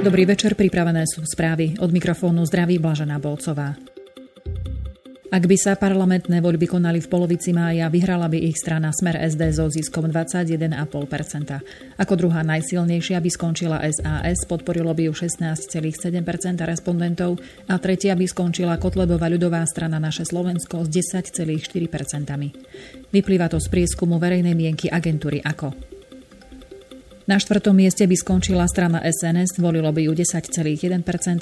Dobrý večer, pripravené sú správy. Od mikrofónu zdraví Blažená Bolcová. Ak by sa parlamentné voľby konali v polovici mája, vyhrala by ich strana Smer SD so ziskom 21,5%. Ako druhá najsilnejšia by skončila SAS, podporilo by ju 16,7% respondentov a tretia by skončila Kotlebová ľudová strana Naše Slovensko s 10,4%. Vyplýva to z prieskumu verejnej mienky agentúry AKO. Na štvrtom mieste by skončila strana SNS, volilo by ju 10,1%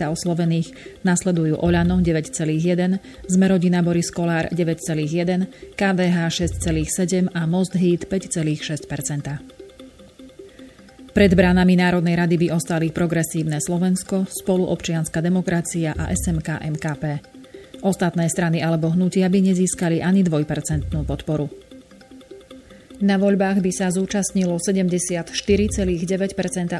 oslovených, nasledujú Oľano 9,1%, Zmerodina Boris Kolár 9,1%, KDH 6,7% a Most Hit 5,6%. Pred bránami Národnej rady by ostali progresívne Slovensko, spolu občianská demokracia a SMK MKP. Ostatné strany alebo hnutia by nezískali ani dvojpercentnú podporu. Na voľbách by sa zúčastnilo 74,9%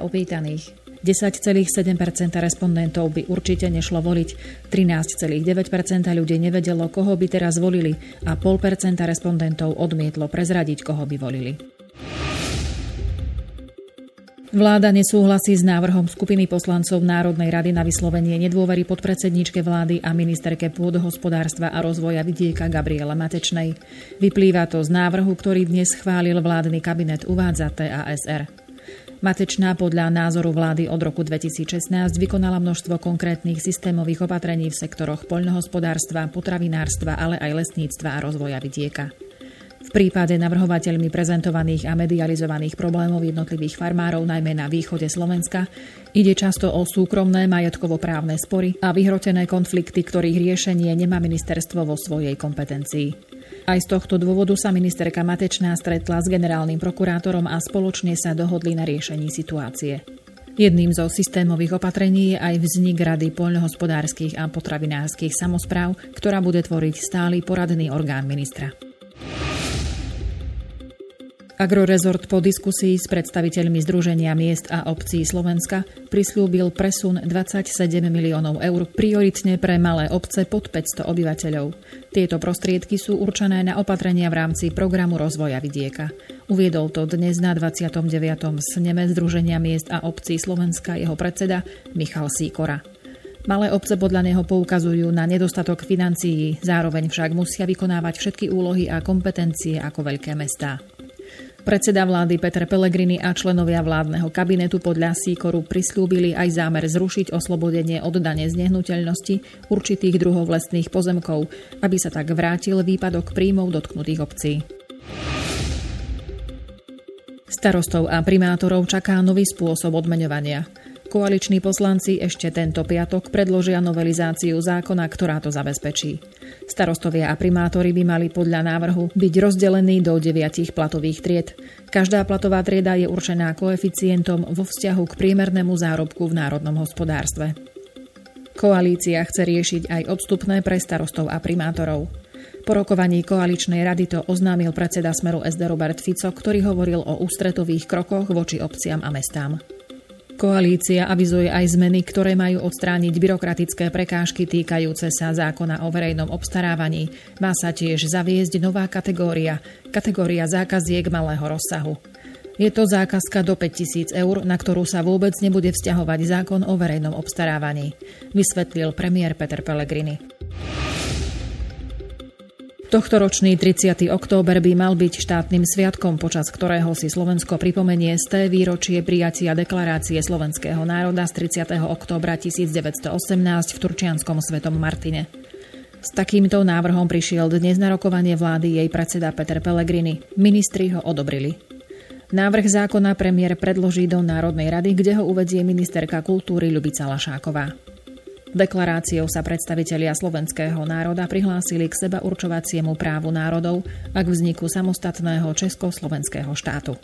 opýtaných. 10,7% respondentov by určite nešlo voliť, 13,9% ľudí nevedelo, koho by teraz volili a 0,5% respondentov odmietlo prezradiť, koho by volili. Vláda nesúhlasí s návrhom skupiny poslancov Národnej rady na vyslovenie nedôvery podpredsedníčke vlády a ministerke pôdohospodárstva a rozvoja vidieka Gabriela Matečnej. Vyplýva to z návrhu, ktorý dnes schválil vládny kabinet uvádza TASR. Matečná podľa názoru vlády od roku 2016 vykonala množstvo konkrétnych systémových opatrení v sektoroch poľnohospodárstva, potravinárstva, ale aj lesníctva a rozvoja vidieka. V prípade navrhovateľmi prezentovaných a medializovaných problémov jednotlivých farmárov, najmä na východe Slovenska, ide často o súkromné majetkovo-právne spory a vyhrotené konflikty, ktorých riešenie nemá ministerstvo vo svojej kompetencii. Aj z tohto dôvodu sa ministerka Matečná stretla s generálnym prokurátorom a spoločne sa dohodli na riešení situácie. Jedným zo systémových opatrení je aj vznik Rady poľnohospodárskych a potravinárskych samozpráv, ktorá bude tvoriť stály poradný orgán ministra. Agrorezort po diskusii s predstaviteľmi Združenia miest a obcí Slovenska prislúbil presun 27 miliónov eur prioritne pre malé obce pod 500 obyvateľov. Tieto prostriedky sú určené na opatrenia v rámci programu rozvoja vidieka. Uviedol to dnes na 29. sneme Združenia miest a obcí Slovenska jeho predseda Michal Síkora. Malé obce podľa neho poukazujú na nedostatok financií, zároveň však musia vykonávať všetky úlohy a kompetencie ako veľké mestá. Predseda vlády Peter Pellegrini a členovia vládneho kabinetu podľa Síkoru prislúbili aj zámer zrušiť oslobodenie od dane z nehnuteľnosti určitých druhov lesných pozemkov, aby sa tak vrátil výpadok príjmov dotknutých obcí. Starostov a primátorov čaká nový spôsob odmeňovania. Koaliční poslanci ešte tento piatok predložia novelizáciu zákona, ktorá to zabezpečí. Starostovia a primátori by mali podľa návrhu byť rozdelení do deviatich platových tried. Každá platová trieda je určená koeficientom vo vzťahu k priemernému zárobku v národnom hospodárstve. Koalícia chce riešiť aj odstupné pre starostov a primátorov. Po rokovaní koaličnej rady to oznámil predseda Smeru SD Robert Fico, ktorý hovoril o ústretových krokoch voči obciam a mestám. Koalícia avizuje aj zmeny, ktoré majú odstrániť byrokratické prekážky týkajúce sa zákona o verejnom obstarávaní. Má sa tiež zaviesť nová kategória, kategória zákaziek malého rozsahu. Je to zákazka do 5000 eur, na ktorú sa vôbec nebude vzťahovať zákon o verejnom obstarávaní, vysvetlil premiér Peter Pellegrini. Tohtoročný 30. október by mal byť štátnym sviatkom, počas ktorého si Slovensko pripomenie z výročie prijatia deklarácie slovenského národa z 30. októbra 1918 v Turčianskom svetom Martine. S takýmto návrhom prišiel dnes na rokovanie vlády jej predseda Peter Pellegrini. Ministri ho odobrili. Návrh zákona premiér predloží do Národnej rady, kde ho uvedie ministerka kultúry Ľubica Lašáková. Deklaráciou sa predstavitelia slovenského národa prihlásili k seba určovaciemu právu národov a k vzniku samostatného československého štátu.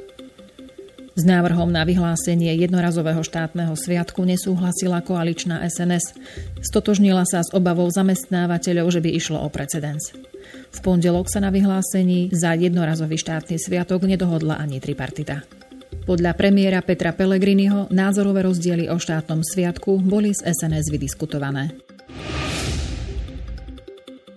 S návrhom na vyhlásenie jednorazového štátneho sviatku nesúhlasila koaličná SNS. Stotožnila sa s obavou zamestnávateľov, že by išlo o precedens. V pondelok sa na vyhlásení za jednorazový štátny sviatok nedohodla ani tripartita. Podľa premiéra Petra Pellegriniho názorové rozdiely o štátnom sviatku boli z SNS vydiskutované.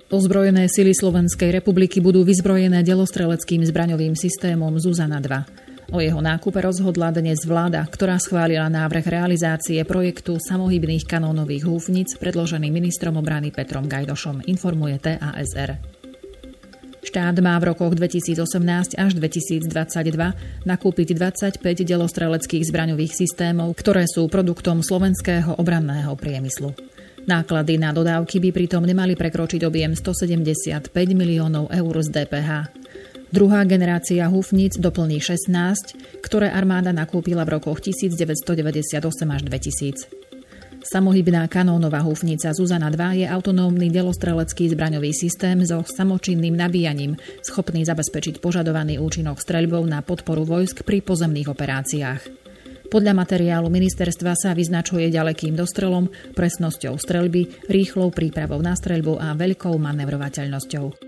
Ozbrojené sily Slovenskej republiky budú vyzbrojené delostreleckým zbraňovým systémom Zuzana 2. O jeho nákupe rozhodla dnes vláda, ktorá schválila návrh realizácie projektu samohybných kanónových húfnic predložený ministrom obrany Petrom Gajdošom, informuje TASR. Štát má v rokoch 2018 až 2022 nakúpiť 25 delostreleckých zbraňových systémov, ktoré sú produktom slovenského obranného priemyslu. Náklady na dodávky by pritom nemali prekročiť objem 175 miliónov eur z DPH. Druhá generácia húfnic doplní 16, ktoré armáda nakúpila v rokoch 1998 až 2000. Samohybná kanónová húfnica Zuzana 2 je autonómny delostrelecký zbraňový systém so samočinným nabíjaním, schopný zabezpečiť požadovaný účinok streľbou na podporu vojsk pri pozemných operáciách. Podľa materiálu ministerstva sa vyznačuje ďalekým dostrelom, presnosťou streľby, rýchlou prípravou na streľbu a veľkou manevrovateľnosťou.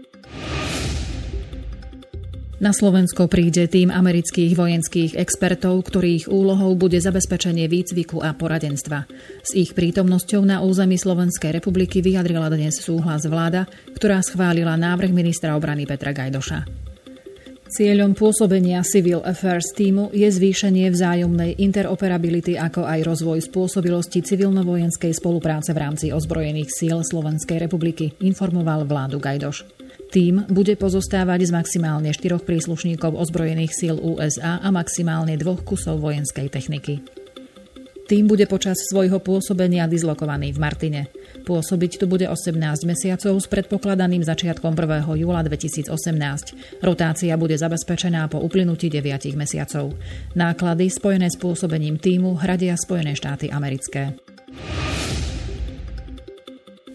Na Slovensko príde tým amerických vojenských expertov, ktorých úlohou bude zabezpečenie výcviku a poradenstva. S ich prítomnosťou na území Slovenskej republiky vyjadrila dnes súhlas vláda, ktorá schválila návrh ministra obrany Petra Gajdoša. Cieľom pôsobenia Civil Affairs týmu je zvýšenie vzájomnej interoperability ako aj rozvoj spôsobilosti civilno-vojenskej spolupráce v rámci ozbrojených síl Slovenskej republiky, informoval vládu Gajdoš. Tým bude pozostávať z maximálne štyroch príslušníkov ozbrojených síl USA a maximálne dvoch kusov vojenskej techniky. Tým bude počas svojho pôsobenia dislokovaný v Martine. Pôsobiť tu bude 18 mesiacov s predpokladaným začiatkom 1. júla 2018. Rotácia bude zabezpečená po uplynutí 9 mesiacov. Náklady spojené s pôsobením týmu hradia Spojené štáty americké.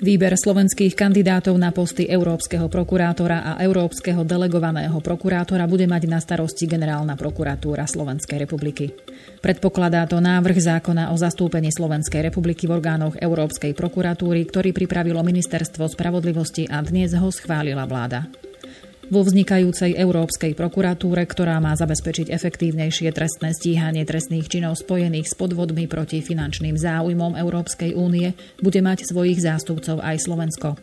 Výber slovenských kandidátov na posty európskeho prokurátora a európskeho delegovaného prokurátora bude mať na starosti Generálna prokuratúra Slovenskej republiky. Predpokladá to návrh zákona o zastúpení Slovenskej republiky v orgánoch Európskej prokuratúry, ktorý pripravilo Ministerstvo spravodlivosti a dnes ho schválila vláda vo vznikajúcej Európskej prokuratúre, ktorá má zabezpečiť efektívnejšie trestné stíhanie trestných činov spojených s podvodmi proti finančným záujmom Európskej únie, bude mať svojich zástupcov aj Slovensko.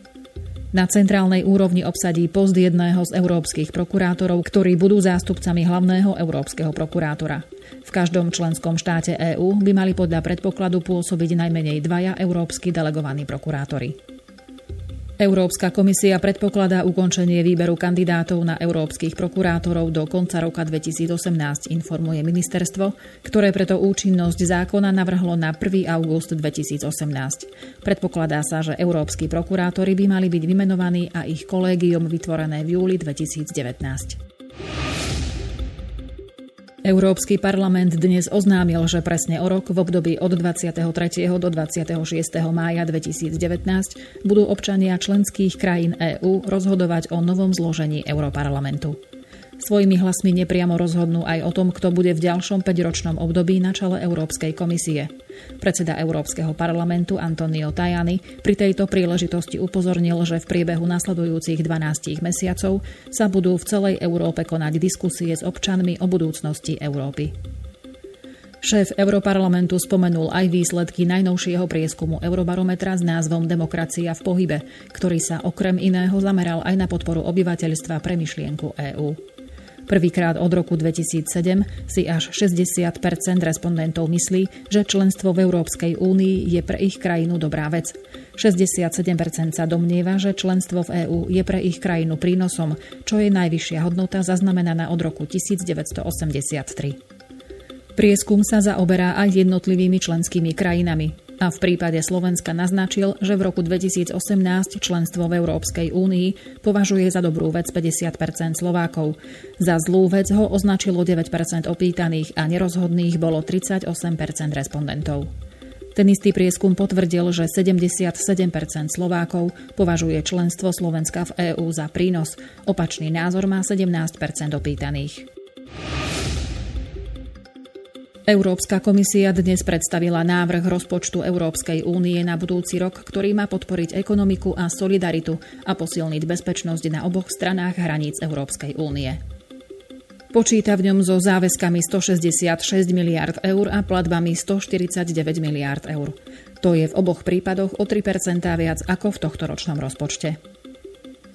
Na centrálnej úrovni obsadí post jedného z európskych prokurátorov, ktorí budú zástupcami hlavného európskeho prokurátora. V každom členskom štáte EÚ by mali podľa predpokladu pôsobiť najmenej dvaja európsky delegovaní prokurátori. Európska komisia predpokladá ukončenie výberu kandidátov na európskych prokurátorov do konca roka 2018, informuje ministerstvo, ktoré preto účinnosť zákona navrhlo na 1. august 2018. Predpokladá sa, že európsky prokurátori by mali byť vymenovaní a ich kolégium vytvorené v júli 2019. Európsky parlament dnes oznámil, že presne o rok v období od 23. do 26. mája 2019 budú občania členských krajín EÚ rozhodovať o novom zložení Európarlamentu. Svojimi hlasmi nepriamo rozhodnú aj o tom, kto bude v ďalšom 5-ročnom období na čele Európskej komisie. Predseda Európskeho parlamentu Antonio Tajani pri tejto príležitosti upozornil, že v priebehu nasledujúcich 12 mesiacov sa budú v celej Európe konať diskusie s občanmi o budúcnosti Európy. Šéf Europarlamentu spomenul aj výsledky najnovšieho prieskumu Eurobarometra s názvom Demokracia v pohybe, ktorý sa okrem iného zameral aj na podporu obyvateľstva pre myšlienku EÚ. Prvýkrát od roku 2007 si až 60% respondentov myslí, že členstvo v Európskej únii je pre ich krajinu dobrá vec. 67 sa domnieva, že členstvo v EÚ je pre ich krajinu prínosom, čo je najvyššia hodnota zaznamenaná od roku 1983. Prieskum sa zaoberá aj jednotlivými členskými krajinami a v prípade Slovenska naznačil, že v roku 2018 členstvo v Európskej únii považuje za dobrú vec 50% Slovákov. Za zlú vec ho označilo 9% opýtaných a nerozhodných bolo 38 respondentov. Ten istý prieskum potvrdil, že 77% Slovákov považuje členstvo Slovenska v EÚ za prínos. Opačný názor má 17% opýtaných. Európska komisia dnes predstavila návrh rozpočtu Európskej únie na budúci rok, ktorý má podporiť ekonomiku a solidaritu a posilniť bezpečnosť na oboch stranách hraníc Európskej únie. Počíta v ňom so záväzkami 166 miliard eur a platbami 149 miliard eur. To je v oboch prípadoch o 3% viac ako v tohto ročnom rozpočte.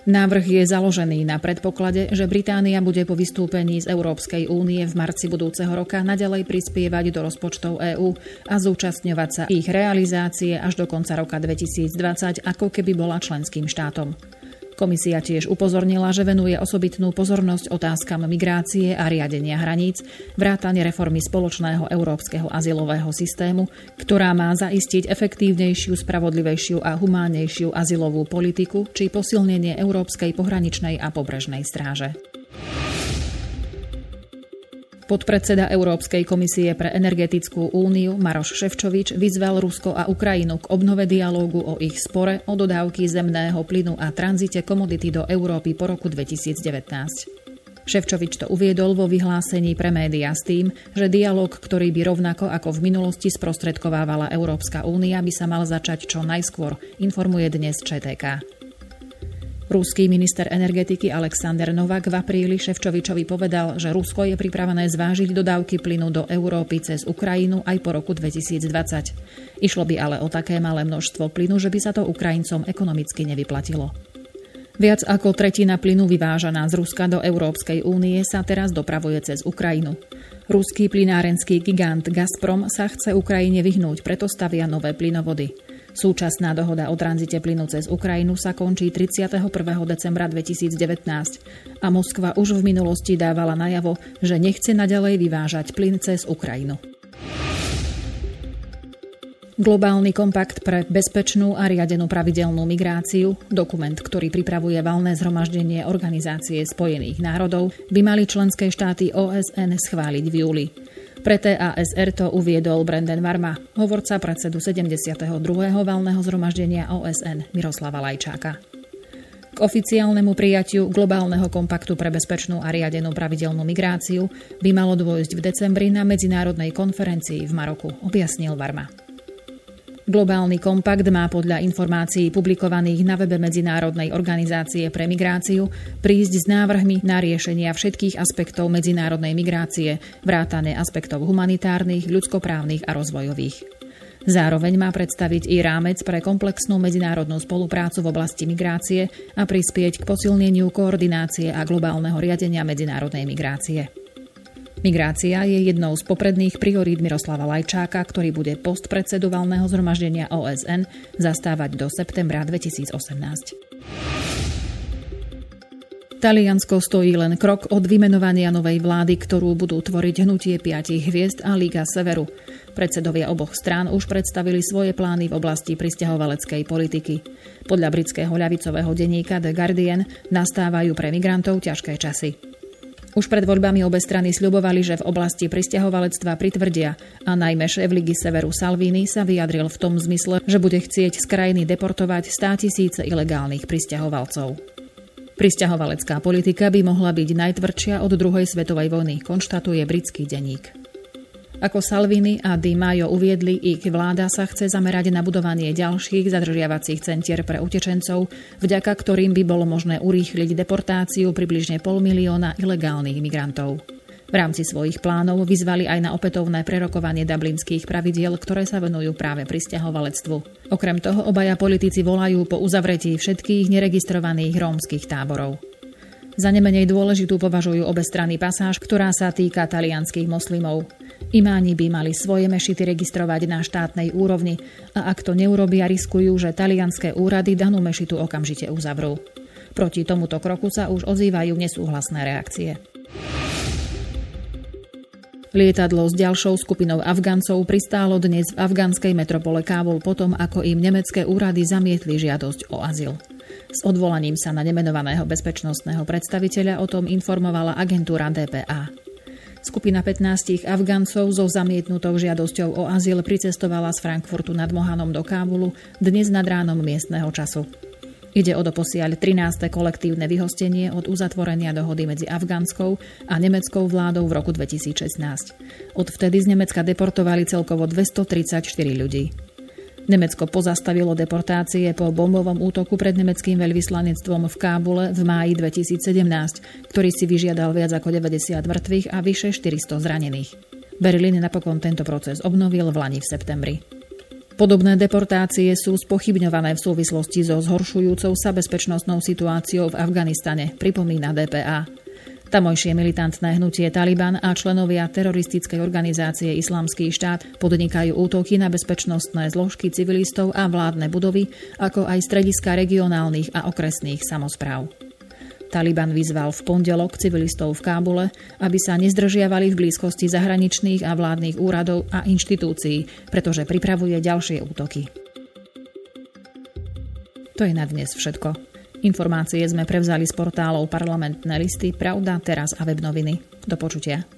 Návrh je založený na predpoklade, že Británia bude po vystúpení z Európskej únie v marci budúceho roka nadalej prispievať do rozpočtov EÚ a zúčastňovať sa ich realizácie až do konca roka 2020, ako keby bola členským štátom. Komisia tiež upozornila, že venuje osobitnú pozornosť otázkam migrácie a riadenia hraníc, vrátane reformy spoločného európskeho azylového systému, ktorá má zaistiť efektívnejšiu, spravodlivejšiu a humánnejšiu azylovú politiku či posilnenie Európskej pohraničnej a pobrežnej stráže. Podpredseda Európskej komisie pre energetickú úniu Maroš Ševčovič vyzval Rusko a Ukrajinu k obnove dialógu o ich spore o dodávky zemného plynu a tranzite komodity do Európy po roku 2019. Ševčovič to uviedol vo vyhlásení pre médiá s tým, že dialog, ktorý by rovnako ako v minulosti sprostredkovávala Európska únia, by sa mal začať čo najskôr, informuje dnes ČTK. Ruský minister energetiky Alexander Novak v apríli Ševčovičovi povedal, že Rusko je pripravené zvážiť dodávky plynu do Európy cez Ukrajinu aj po roku 2020. Išlo by ale o také malé množstvo plynu, že by sa to Ukrajincom ekonomicky nevyplatilo. Viac ako tretina plynu vyvážaná z Ruska do Európskej únie sa teraz dopravuje cez Ukrajinu. Ruský plynárenský gigant Gazprom sa chce Ukrajine vyhnúť, preto stavia nové plynovody. Súčasná dohoda o tranzite plynu cez Ukrajinu sa končí 31. decembra 2019 a Moskva už v minulosti dávala najavo, že nechce naďalej vyvážať plyn cez Ukrajinu. Globálny kompakt pre bezpečnú a riadenú pravidelnú migráciu, dokument, ktorý pripravuje valné zhromaždenie Organizácie spojených národov, by mali členské štáty OSN schváliť v júli. Pre TASR to uviedol Brendan Varma, hovorca predsedu 72. valného zhromaždenia OSN Miroslava Lajčáka. K oficiálnemu prijatiu globálneho kompaktu pre bezpečnú a riadenú pravidelnú migráciu by malo dôjsť v decembri na medzinárodnej konferencii v Maroku, objasnil Varma. Globálny kompakt má podľa informácií publikovaných na webe Medzinárodnej organizácie pre migráciu prísť s návrhmi na riešenia všetkých aspektov medzinárodnej migrácie, vrátane aspektov humanitárnych, ľudskoprávnych a rozvojových. Zároveň má predstaviť i rámec pre komplexnú medzinárodnú spoluprácu v oblasti migrácie a prispieť k posilneniu koordinácie a globálneho riadenia medzinárodnej migrácie. Migrácia je jednou z popredných priorít Miroslava Lajčáka, ktorý bude post predsedu valného zhromaždenia OSN zastávať do septembra 2018. Taliansko stojí len krok od vymenovania novej vlády, ktorú budú tvoriť hnutie piatich hviezd a Liga Severu. Predsedovia oboch strán už predstavili svoje plány v oblasti pristahovaleckej politiky. Podľa britského ľavicového denníka The Guardian nastávajú pre migrantov ťažké časy. Už pred voľbami obe strany sľubovali, že v oblasti pristahovalectva pritvrdia a najmä šéf Ligy Severu Salvini sa vyjadril v tom zmysle, že bude chcieť z krajiny deportovať 100 tisíce ilegálnych pristahovalcov. Pristahovalecká politika by mohla byť najtvrdšia od druhej svetovej vojny, konštatuje britský denník. Ako Salvini a Di Maio uviedli, ich vláda sa chce zamerať na budovanie ďalších zadržiavacích centier pre utečencov, vďaka ktorým by bolo možné urýchliť deportáciu približne pol milióna ilegálnych migrantov. V rámci svojich plánov vyzvali aj na opätovné prerokovanie dublinských pravidiel, ktoré sa venujú práve pristahovalectvu. Okrem toho obaja politici volajú po uzavretí všetkých neregistrovaných rómskych táborov. Za nemenej dôležitú považujú obe strany pasáž, ktorá sa týka talianských moslimov. Imáni by mali svoje mešity registrovať na štátnej úrovni a ak to neurobia, riskujú, že talianské úrady danú mešitu okamžite uzavrú. Proti tomuto kroku sa už ozývajú nesúhlasné reakcie. Lietadlo s ďalšou skupinou Afgancov pristálo dnes v afgánskej metropole Kábul potom, ako im nemecké úrady zamietli žiadosť o azyl. S odvolaním sa na nemenovaného bezpečnostného predstaviteľa o tom informovala agentúra DPA. Skupina 15 Afgancov so zamietnutou žiadosťou o azyl pricestovala z Frankfurtu nad Mohanom do Kábulu dnes nad ránom miestneho času. Ide o doposiaľ 13. kolektívne vyhostenie od uzatvorenia dohody medzi afgánskou a nemeckou vládou v roku 2016. Odvtedy z Nemecka deportovali celkovo 234 ľudí. Nemecko pozastavilo deportácie po bombovom útoku pred nemeckým veľvyslanectvom v Kábule v máji 2017, ktorý si vyžiadal viac ako 90 mŕtvych a vyše 400 zranených. Berlín napokon tento proces obnovil v Lani v septembri. Podobné deportácie sú spochybňované v súvislosti so zhoršujúcou sa bezpečnostnou situáciou v Afganistane, pripomína DPA. Tamojšie militantné hnutie Taliban a členovia teroristickej organizácie Islamský štát podnikajú útoky na bezpečnostné zložky civilistov a vládne budovy, ako aj strediska regionálnych a okresných samozpráv. Taliban vyzval v pondelok civilistov v Kábule, aby sa nezdržiavali v blízkosti zahraničných a vládnych úradov a inštitúcií, pretože pripravuje ďalšie útoky. To je na dnes všetko. Informácie sme prevzali z portálov parlamentné listy Pravda, Teraz a webnoviny. Do počutia.